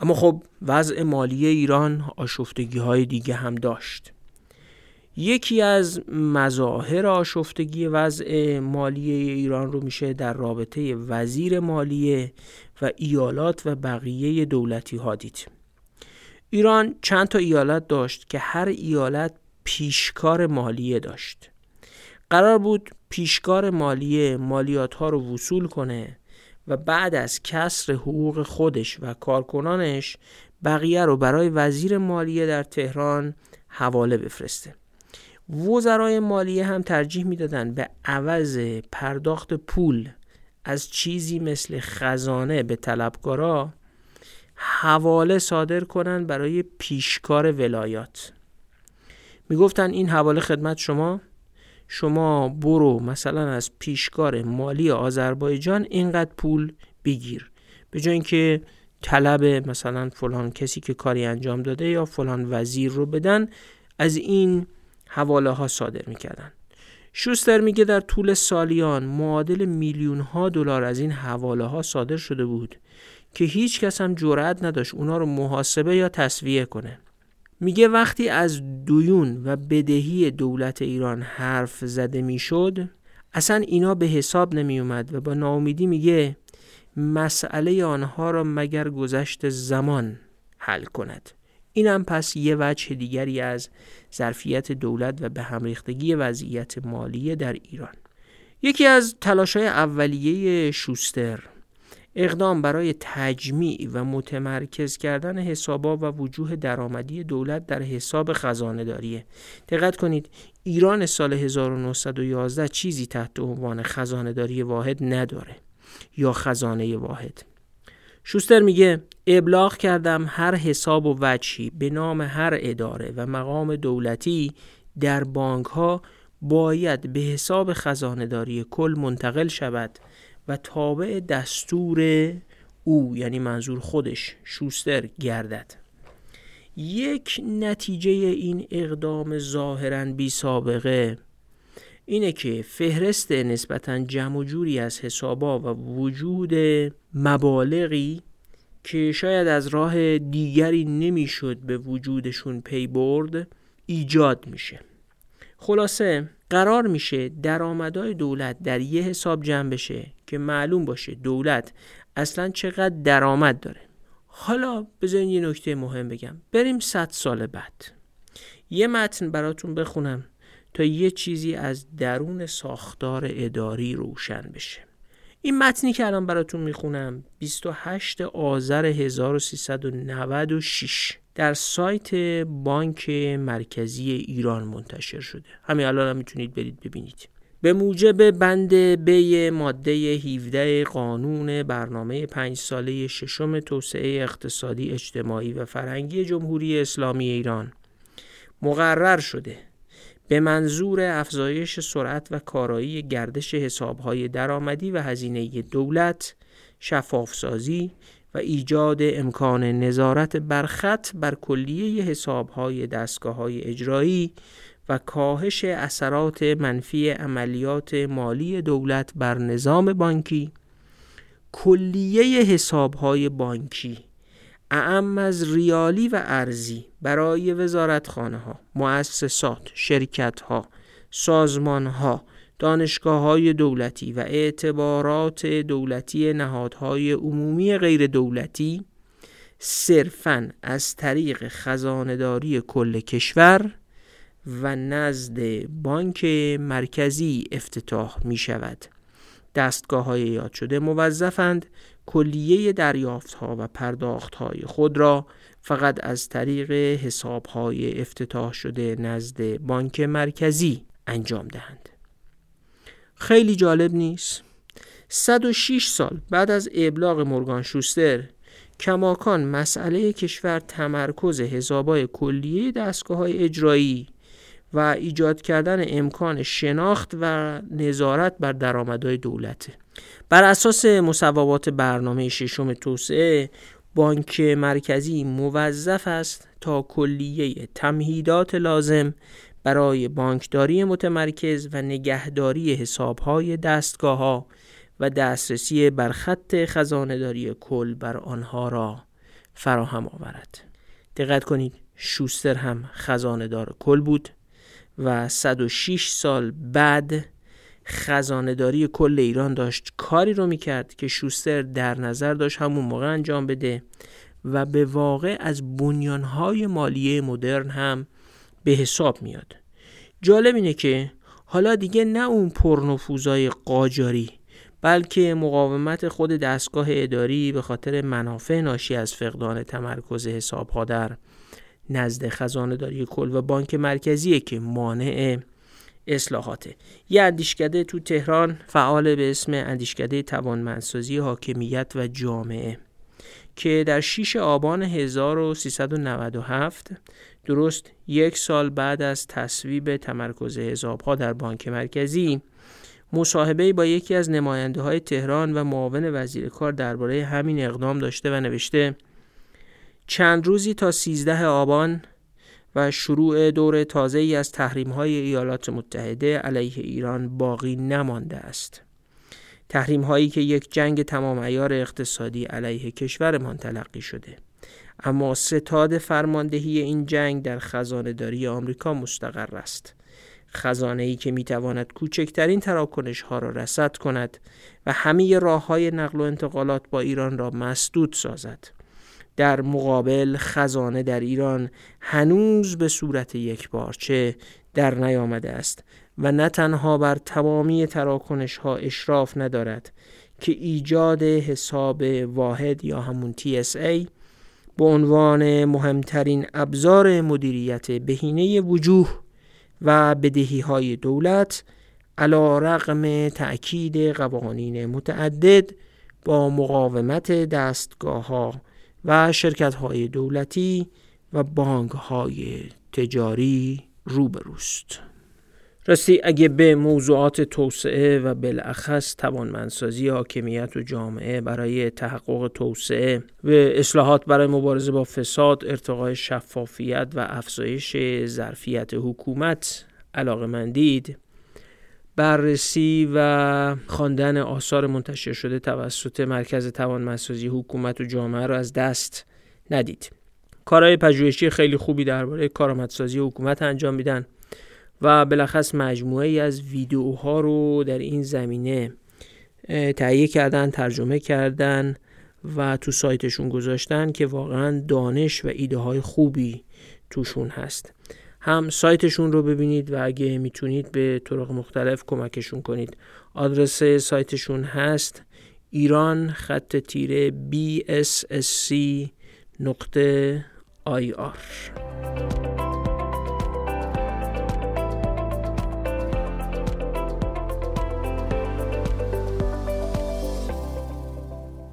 اما خب وضع مالی ایران آشفتگی های دیگه هم داشت یکی از مظاهر آشفتگی وضع مالی ایران رو میشه در رابطه وزیر مالیه و ایالات و بقیه دولتی ها دید. ایران چند تا ایالت داشت که هر ایالت پیشکار مالیه داشت. قرار بود پیشکار مالیه مالیات ها رو وصول کنه و بعد از کسر حقوق خودش و کارکنانش بقیه رو برای وزیر مالیه در تهران حواله بفرسته. وزرای مالیه هم ترجیح می‌دادن به عوض پرداخت پول از چیزی مثل خزانه به طلبکارا حواله صادر کنن برای پیشکار ولایات. می‌گفتن این حواله خدمت شما؟ شما برو مثلا از پیشکار مالی آذربایجان اینقدر پول بگیر. به جای اینکه طلب مثلا فلان کسی که کاری انجام داده یا فلان وزیر رو بدن از این حواله ها صادر می‌کردن. شوستر میگه در طول سالیان معادل میلیون ها دلار از این حواله ها صادر شده بود که هیچ کس هم جرأت نداشت اونا رو محاسبه یا تصویه کنه. میگه وقتی از دویون و بدهی دولت ایران حرف زده می‌شد اصلا اینا به حساب نمی اومد و با ناامیدی میگه مسئله آنها را مگر گذشت زمان حل کند؟ اینم پس یه وجه دیگری از ظرفیت دولت و به هم ریختگی وضعیت مالی در ایران. یکی از تلاش های اولیه شوستر اقدام برای تجمیع و متمرکز کردن حسابا و وجوه درآمدی دولت در حساب خزانه داریه دقت کنید ایران سال 1911 چیزی تحت عنوان خزانه داری واحد نداره یا خزانه واحد. شوستر میگه ابلاغ کردم هر حساب و وجهی به نام هر اداره و مقام دولتی در بانک ها باید به حساب خزانه داری کل منتقل شود و تابع دستور او یعنی منظور خودش شوستر گردد. یک نتیجه این اقدام ظاهرا بی سابقه اینه که فهرست نسبتا جمع جوری از حسابا و وجود مبالغی که شاید از راه دیگری نمی‌شد به وجودشون پی برد ایجاد میشه. خلاصه قرار میشه درآمدهای دولت در یه حساب جمع بشه که معلوم باشه دولت اصلا چقدر درآمد داره. حالا بذارین یه نکته مهم بگم. بریم صد سال بعد. یه متن براتون بخونم تا یه چیزی از درون ساختار اداری روشن بشه. این متنی که الان براتون می‌خونم 28 آذر 1396 در سایت بانک مرکزی ایران منتشر شده. همین الان هم می‌تونید برید ببینید. به موجب بند بی ماده 17 قانون برنامه پنج ساله ششم توسعه اقتصادی اجتماعی و فرهنگی جمهوری اسلامی ایران مقرر شده. به منظور افزایش سرعت و کارایی گردش حسابهای درآمدی و هزینه دولت، شفافسازی و ایجاد امکان نظارت برخط بر کلیه حسابهای دستگاه‌های اجرایی و کاهش اثرات منفی عملیات مالی دولت بر نظام بانکی. کلیه حسابهای بانکی اعم از ریالی و ارزی برای وزارتخانه ها، مؤسسات، شرکت ها، سازمان ها، دانشگاه های دولتی و اعتبارات دولتی نهادهای عمومی غیر دولتی صرفاً از طریق خزانداری کل کشور و نزد بانک مرکزی افتتاح می شود. دستگاه های یاد شده موظفند کلیه دریافت ها و پرداخت های خود را فقط از طریق حساب های افتتاح شده نزد بانک مرکزی انجام دهند. خیلی جالب نیست؟ 106 سال بعد از ابلاغ مورگان شوستر کماکان مسئله کشور تمرکز حسابای کلیه دستگاه های اجرایی و ایجاد کردن امکان شناخت و نظارت بر درآمدهای دولته بر اساس مصوبات برنامه ششم توسعه بانک مرکزی موظف است تا کلیه تمهیدات لازم برای بانکداری متمرکز و نگهداری حسابهای دستگاه ها و دسترسی بر خط خزانهداری کل بر آنها را فراهم آورد. دقت کنید شوستر هم خزانهدار کل بود و 106 سال بعد خزانهداری کل ایران داشت کاری رو می‌کرد که شوستر در نظر داشت همون موقع انجام بده و به واقع از بنیانهای مالیه مدرن هم به حساب میاد. جالب اینه که حالا دیگه نه اون پرنفوذای قاجاری بلکه مقاومت خود دستگاه اداری به خاطر منافع ناشی از فقدان تمرکز حسابها در نزد خزانه داری کل و بانک مرکزیه که مانع اصلاحاته. یه اندیشکده تو تهران فعال به اسم اندیشکده توانمندسازی حاکمیت و جامعه که در 6 آبان 1397 درست یک سال بعد از تصویب تمرکز حسابها در بانک مرکزی مصاحبه با یکی از نماینده های تهران و معاون وزیر کار درباره همین اقدام داشته و نوشته چند روزی تا 13 آبان و شروع دور تازه ای از تحریم های ایالات متحده علیه ایران باقی نمانده است. تحریم هایی که یک جنگ تمام ایار اقتصادی علیه کشورمان تلقی شده. اما ستاد فرماندهی این جنگ در خزانه داری آمریکا مستقر است. خزانه ای که می تواند کوچکترین تراکنش ها را رسد کند و همه راه های نقل و انتقالات با ایران را مسدود سازد. در مقابل خزانه در ایران هنوز به صورت یک بارچه در نیامده است و نه تنها بر تمامی تراکنش ها اشراف ندارد که ایجاد حساب واحد یا همون TSA به عنوان مهمترین ابزار مدیریت بهینه وجوه و بدهی های دولت علا رقم تأکید قوانین متعدد با مقاومت دستگاه ها و شرکت های دولتی و بانک های تجاری روبروست. راستی اگه به موضوعات توسعه و بالاخص توانمندسازی حاکمیت و جامعه برای تحقق توسعه و اصلاحات برای مبارزه با فساد، ارتقای شفافیت و افزایش ظرفیت حکومت علاقه مندید بررسی و خواندن آثار منتشر شده توسط مرکز توانمندسازی حکومت و جامعه را از دست ندید. کارهای پژوهشی خیلی خوبی درباره کارآمدسازی حکومت انجام میدن و بلخص مجموعه ای از ویدیوها رو در این زمینه تهیه کردن ترجمه کردن و تو سایتشون گذاشتن که واقعا دانش و ایده های خوبی توشون هست هم سایتشون رو ببینید و اگه می‌تونید به طرق مختلف کمکشون کنید. آدرس سایتشون هست ایران خط تیره BSSC نقطه آر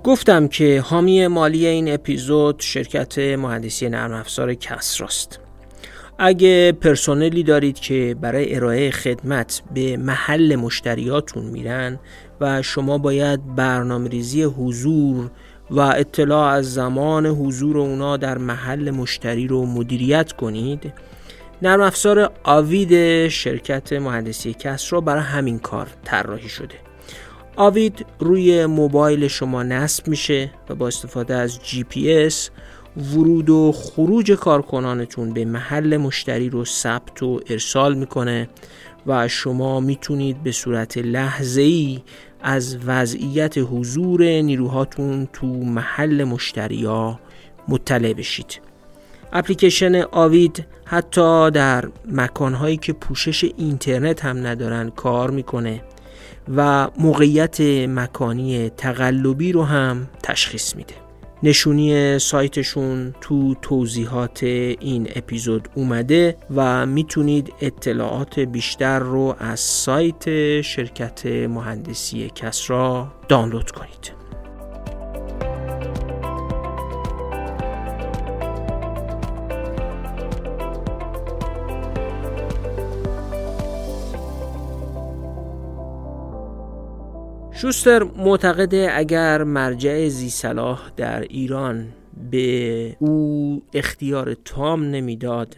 گفتم که حامی مالی این اپیزود شرکت مهندسی نرم افزار کسراست اگه پرسنلی دارید که برای ارائه خدمت به محل مشتریاتون میرن و شما باید برنامه ریزی حضور و اطلاع از زمان حضور اونا در محل مشتری رو مدیریت کنید نرم افزار آوید شرکت مهندسی کسرا برای همین کار طراحی شده. آوید روی موبایل شما نصب میشه و با استفاده از جی پی اس ورود و خروج کارکنانتون به محل مشتری رو ثبت و ارسال می‌کنه و شما می‌تونید به صورت لحظه ای از وضعیت حضور نیروهاتون تو محل مشتری ها مطلع بشید. اپلیکیشن آوید حتی در مکانهایی که پوشش اینترنت هم ندارن کار می‌کنه و موقعیت مکانی تقلبی رو هم تشخیص میده. نشونی سایتشون تو توضیحات این اپیزود اومده و می‌تونید اطلاعات بیشتر رو از سایت شرکت مهندسی کسرا دانلود کنید. شوستر معتقده اگر مرجع زی صلاح در ایران به او اختیار تام نمی‌داد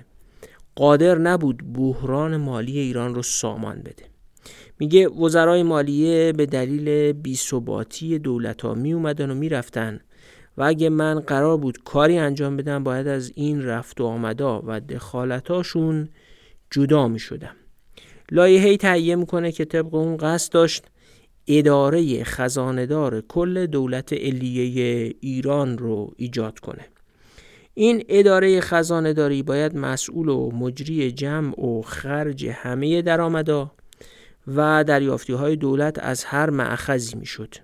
قادر نبود بحران مالی ایران رو سامان بده. میگه وزرای مالیه به دلیل بیثباتی دولت ها می اومدن و می‌رفتن و اگه من قرار بود کاری انجام بدم باید از این رفت و آمدا و دخالتاشون جدا می شدم لایحه‌ای تهیه می‌کنه که طبق اون قصد داشت اداره خزاندار کل دولت علیه ایران رو ایجاد کنه این اداره خزانداری باید مسئول و مجری جمع و خرج همه درآمدا و دریافتی های دولت از هر معخذی می شد.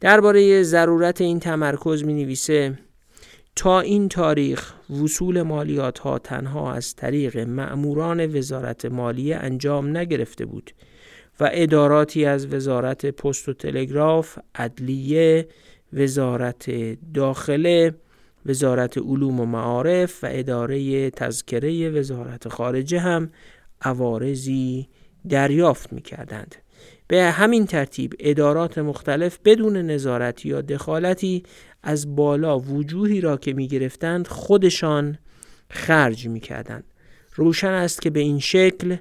درباره ضرورت این تمرکز می نویسه تا این تاریخ وصول مالیات ها تنها از طریق مأموران وزارت مالیه انجام نگرفته بود و اداراتی از وزارت پست و تلگراف، عدلیه، وزارت داخله، وزارت علوم و معارف و اداره تذکره وزارت خارجه هم عوارضی دریافت می کردند. به همین ترتیب ادارات مختلف بدون نظارت یا دخالتی از بالا وجوهی را که می گرفتند خودشان خرج می کردند. روشن است که به این شکل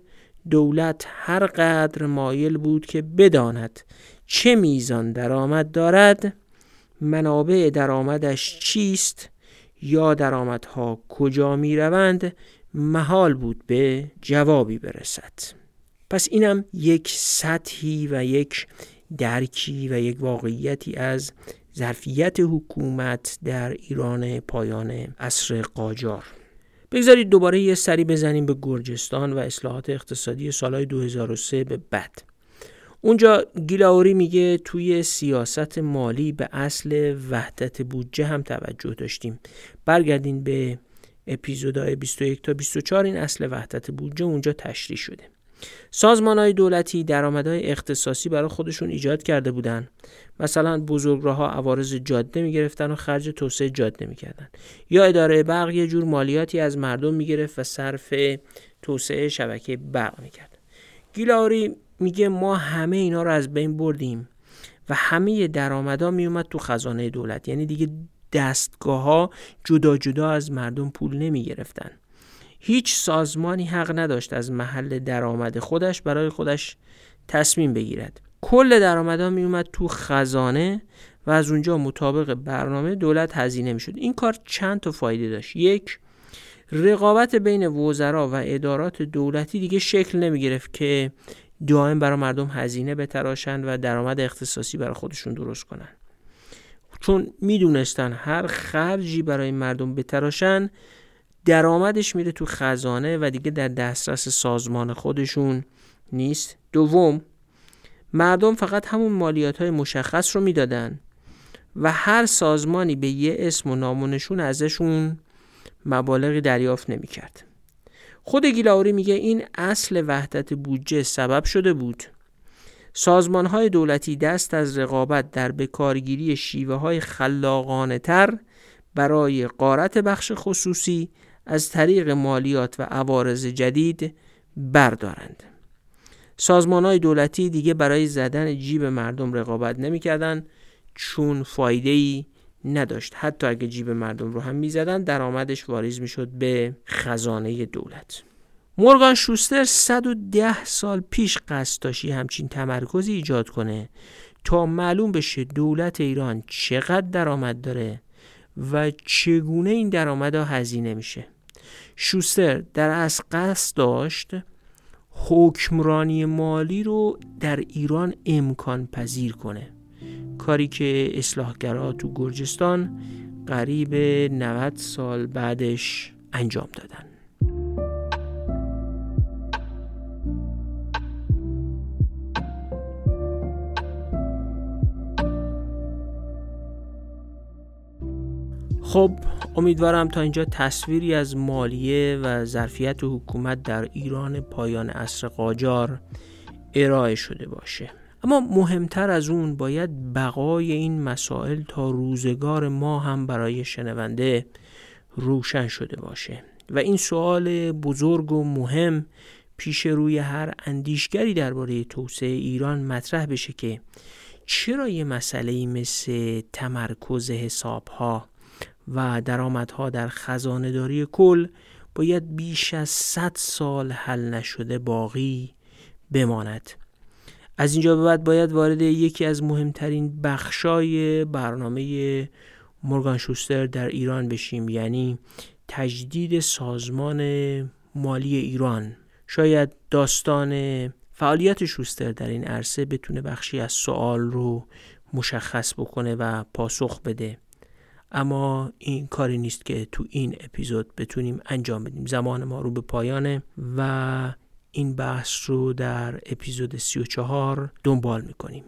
دولت هر قدر مایل بود که بداند چه میزان درآمد دارد منابع درآمدش چیست یا درآمدها کجا می روند محال بود به جوابی برسد. پس اینم یک سطحی و یک درکی و یک واقعیتی از ظرفیت حکومت در ایران پایان عصر قاجار. بگذارید دوباره یه سری بزنیم به گرجستان و اصلاحات اقتصادی سالهای 2003 به بعد. اونجا گیلاوری میگه توی سیاست مالی به اصل وحدت بودجه هم توجه داشتیم. برگردین به اپیزودهای 21 تا 24 این اصل وحدت بودجه اونجا تشریح شده. سازمان های دولتی درآمدهای اختصاصی برای خودشون ایجاد کرده بودند. مثلا بزرگراهها عوارض جاده می‌گرفتن و خرج توسعه جاده می‌کردن یا اداره برق یه جور مالیاتی از مردم می‌گرفت و صرف توسعه شبکه برق می‌کرد گیلاری میگه ما همه اینا رو از بین بردیم و همه درآمدا میومد تو خزانه دولت یعنی دیگه دستگاه ها جدا جدا از مردم پول نمی گرفتن. هیچ سازمانی حق نداشت از محل درآمد خودش برای خودش تصمیم بگیرد. کل درآمدها می اومد تو خزانه و از اونجا مطابق برنامه دولت هزینه می‌شد. این کار چند تا فایده داشت؟ یک رقابت بین وزرا و ادارات دولتی دیگه شکل نمی گرفت که دائم برای مردم هزینه بتراشند و درآمد اختصاصی برای خودشون درست کنن چون می‌دونستن هر خرجی برای مردم بتراشن درآمدش میره تو خزانه و دیگه در دسترس سازمان خودشون نیست دوم مردم فقط همون مالیات های مشخص رو می‌دادن و هر سازمانی به یه اسم و نامونشون ازشون مبالغی دریافت نمی‌کرد. خود گیلاوری میگه این اصل وحدت بودجه سبب شده بود سازمان های دولتی دست از رقابت در بکارگیری شیوه های خلاقانه تر برای قارت بخش خصوصی از طریق مالیات و عوارض جدید بردارند. سازمان های دولتی دیگه برای زدن جیب مردم رقابت نمی‌کردن چون فایده ای نداشت. حتی اگه جیب مردم رو هم می‌زدن درآمدش واریز می‌شد به خزانه دولت. مورگان شوستر 110 سال پیش قصد داشتی همچین تمرکزی ایجاد کنه تا معلوم بشه دولت ایران چقدر درآمد داره و چگونه این درآمد ها هزینه میشه. شوستر در از قصد داشت حکمرانی مالی رو در ایران امکان پذیر کنه. کاری که اصلاحگرا تو گرجستان قریب 90 سال بعدش انجام دادن. خب امیدوارم تا اینجا تصویری از مالیه و ظرفیت حکومت در ایران پایان عصر قاجار ارائه شده باشه. اما مهمتر از اون باید بقای این مسائل تا روزگار ما هم برای شنونده روشن شده باشه. و این سوال بزرگ و مهم پیش روی هر اندیشگری درباره توسعه ایران مطرح بشه که چرا یه مسئله مثل تمرکز حسابها و درآمدها در خزانه داری کل باید بیش از 100 سال حل نشده باقی بماند. از اینجا به بعد باید وارد یکی از مهمترین بخشای برنامه مورگان شوستر در ایران بشیم یعنی تجدید سازمان مالی ایران. شاید داستان فعالیت شوستر در این عرصه بتونه بخشی از سوال رو مشخص بکنه و پاسخ بده. اما این کاری نیست که تو این اپیزود بتونیم انجام بدیم. زمان ما رو به پایانه و این بحث رو در اپیزود 34 دنبال می‌کنیم.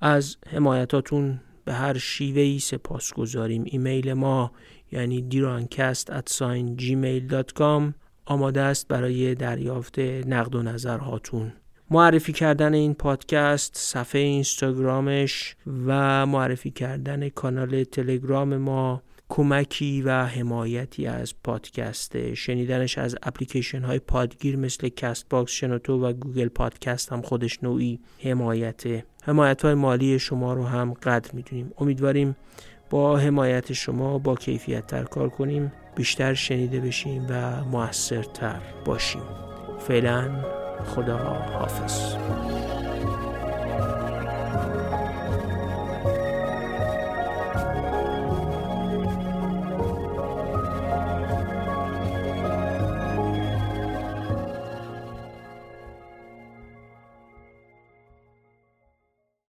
از حمایتاتون به هر شیوه ای سپاس گذاریم. ایمیل ما یعنی دیرانکست at gmail.com آماده است برای دریافت نقد و نظرهاتون. معرفی کردن این پادکست صفحه اینستاگرامش و معرفی کردن کانال تلگرام ما کمکی و حمایتی از پادکست شنیدنش از اپلیکیشن های پادگیر مثل کست باکس شنوتو و گوگل پادکست هم خودش نوعی حمایته حمایت. های مالی شما رو هم قدر می‌دونیم. امیدواریم با حمایت شما با کیفیت تر کار کنیم بیشتر شنیده بشیم و موثرتر باشیم. فعلا خدا حافظ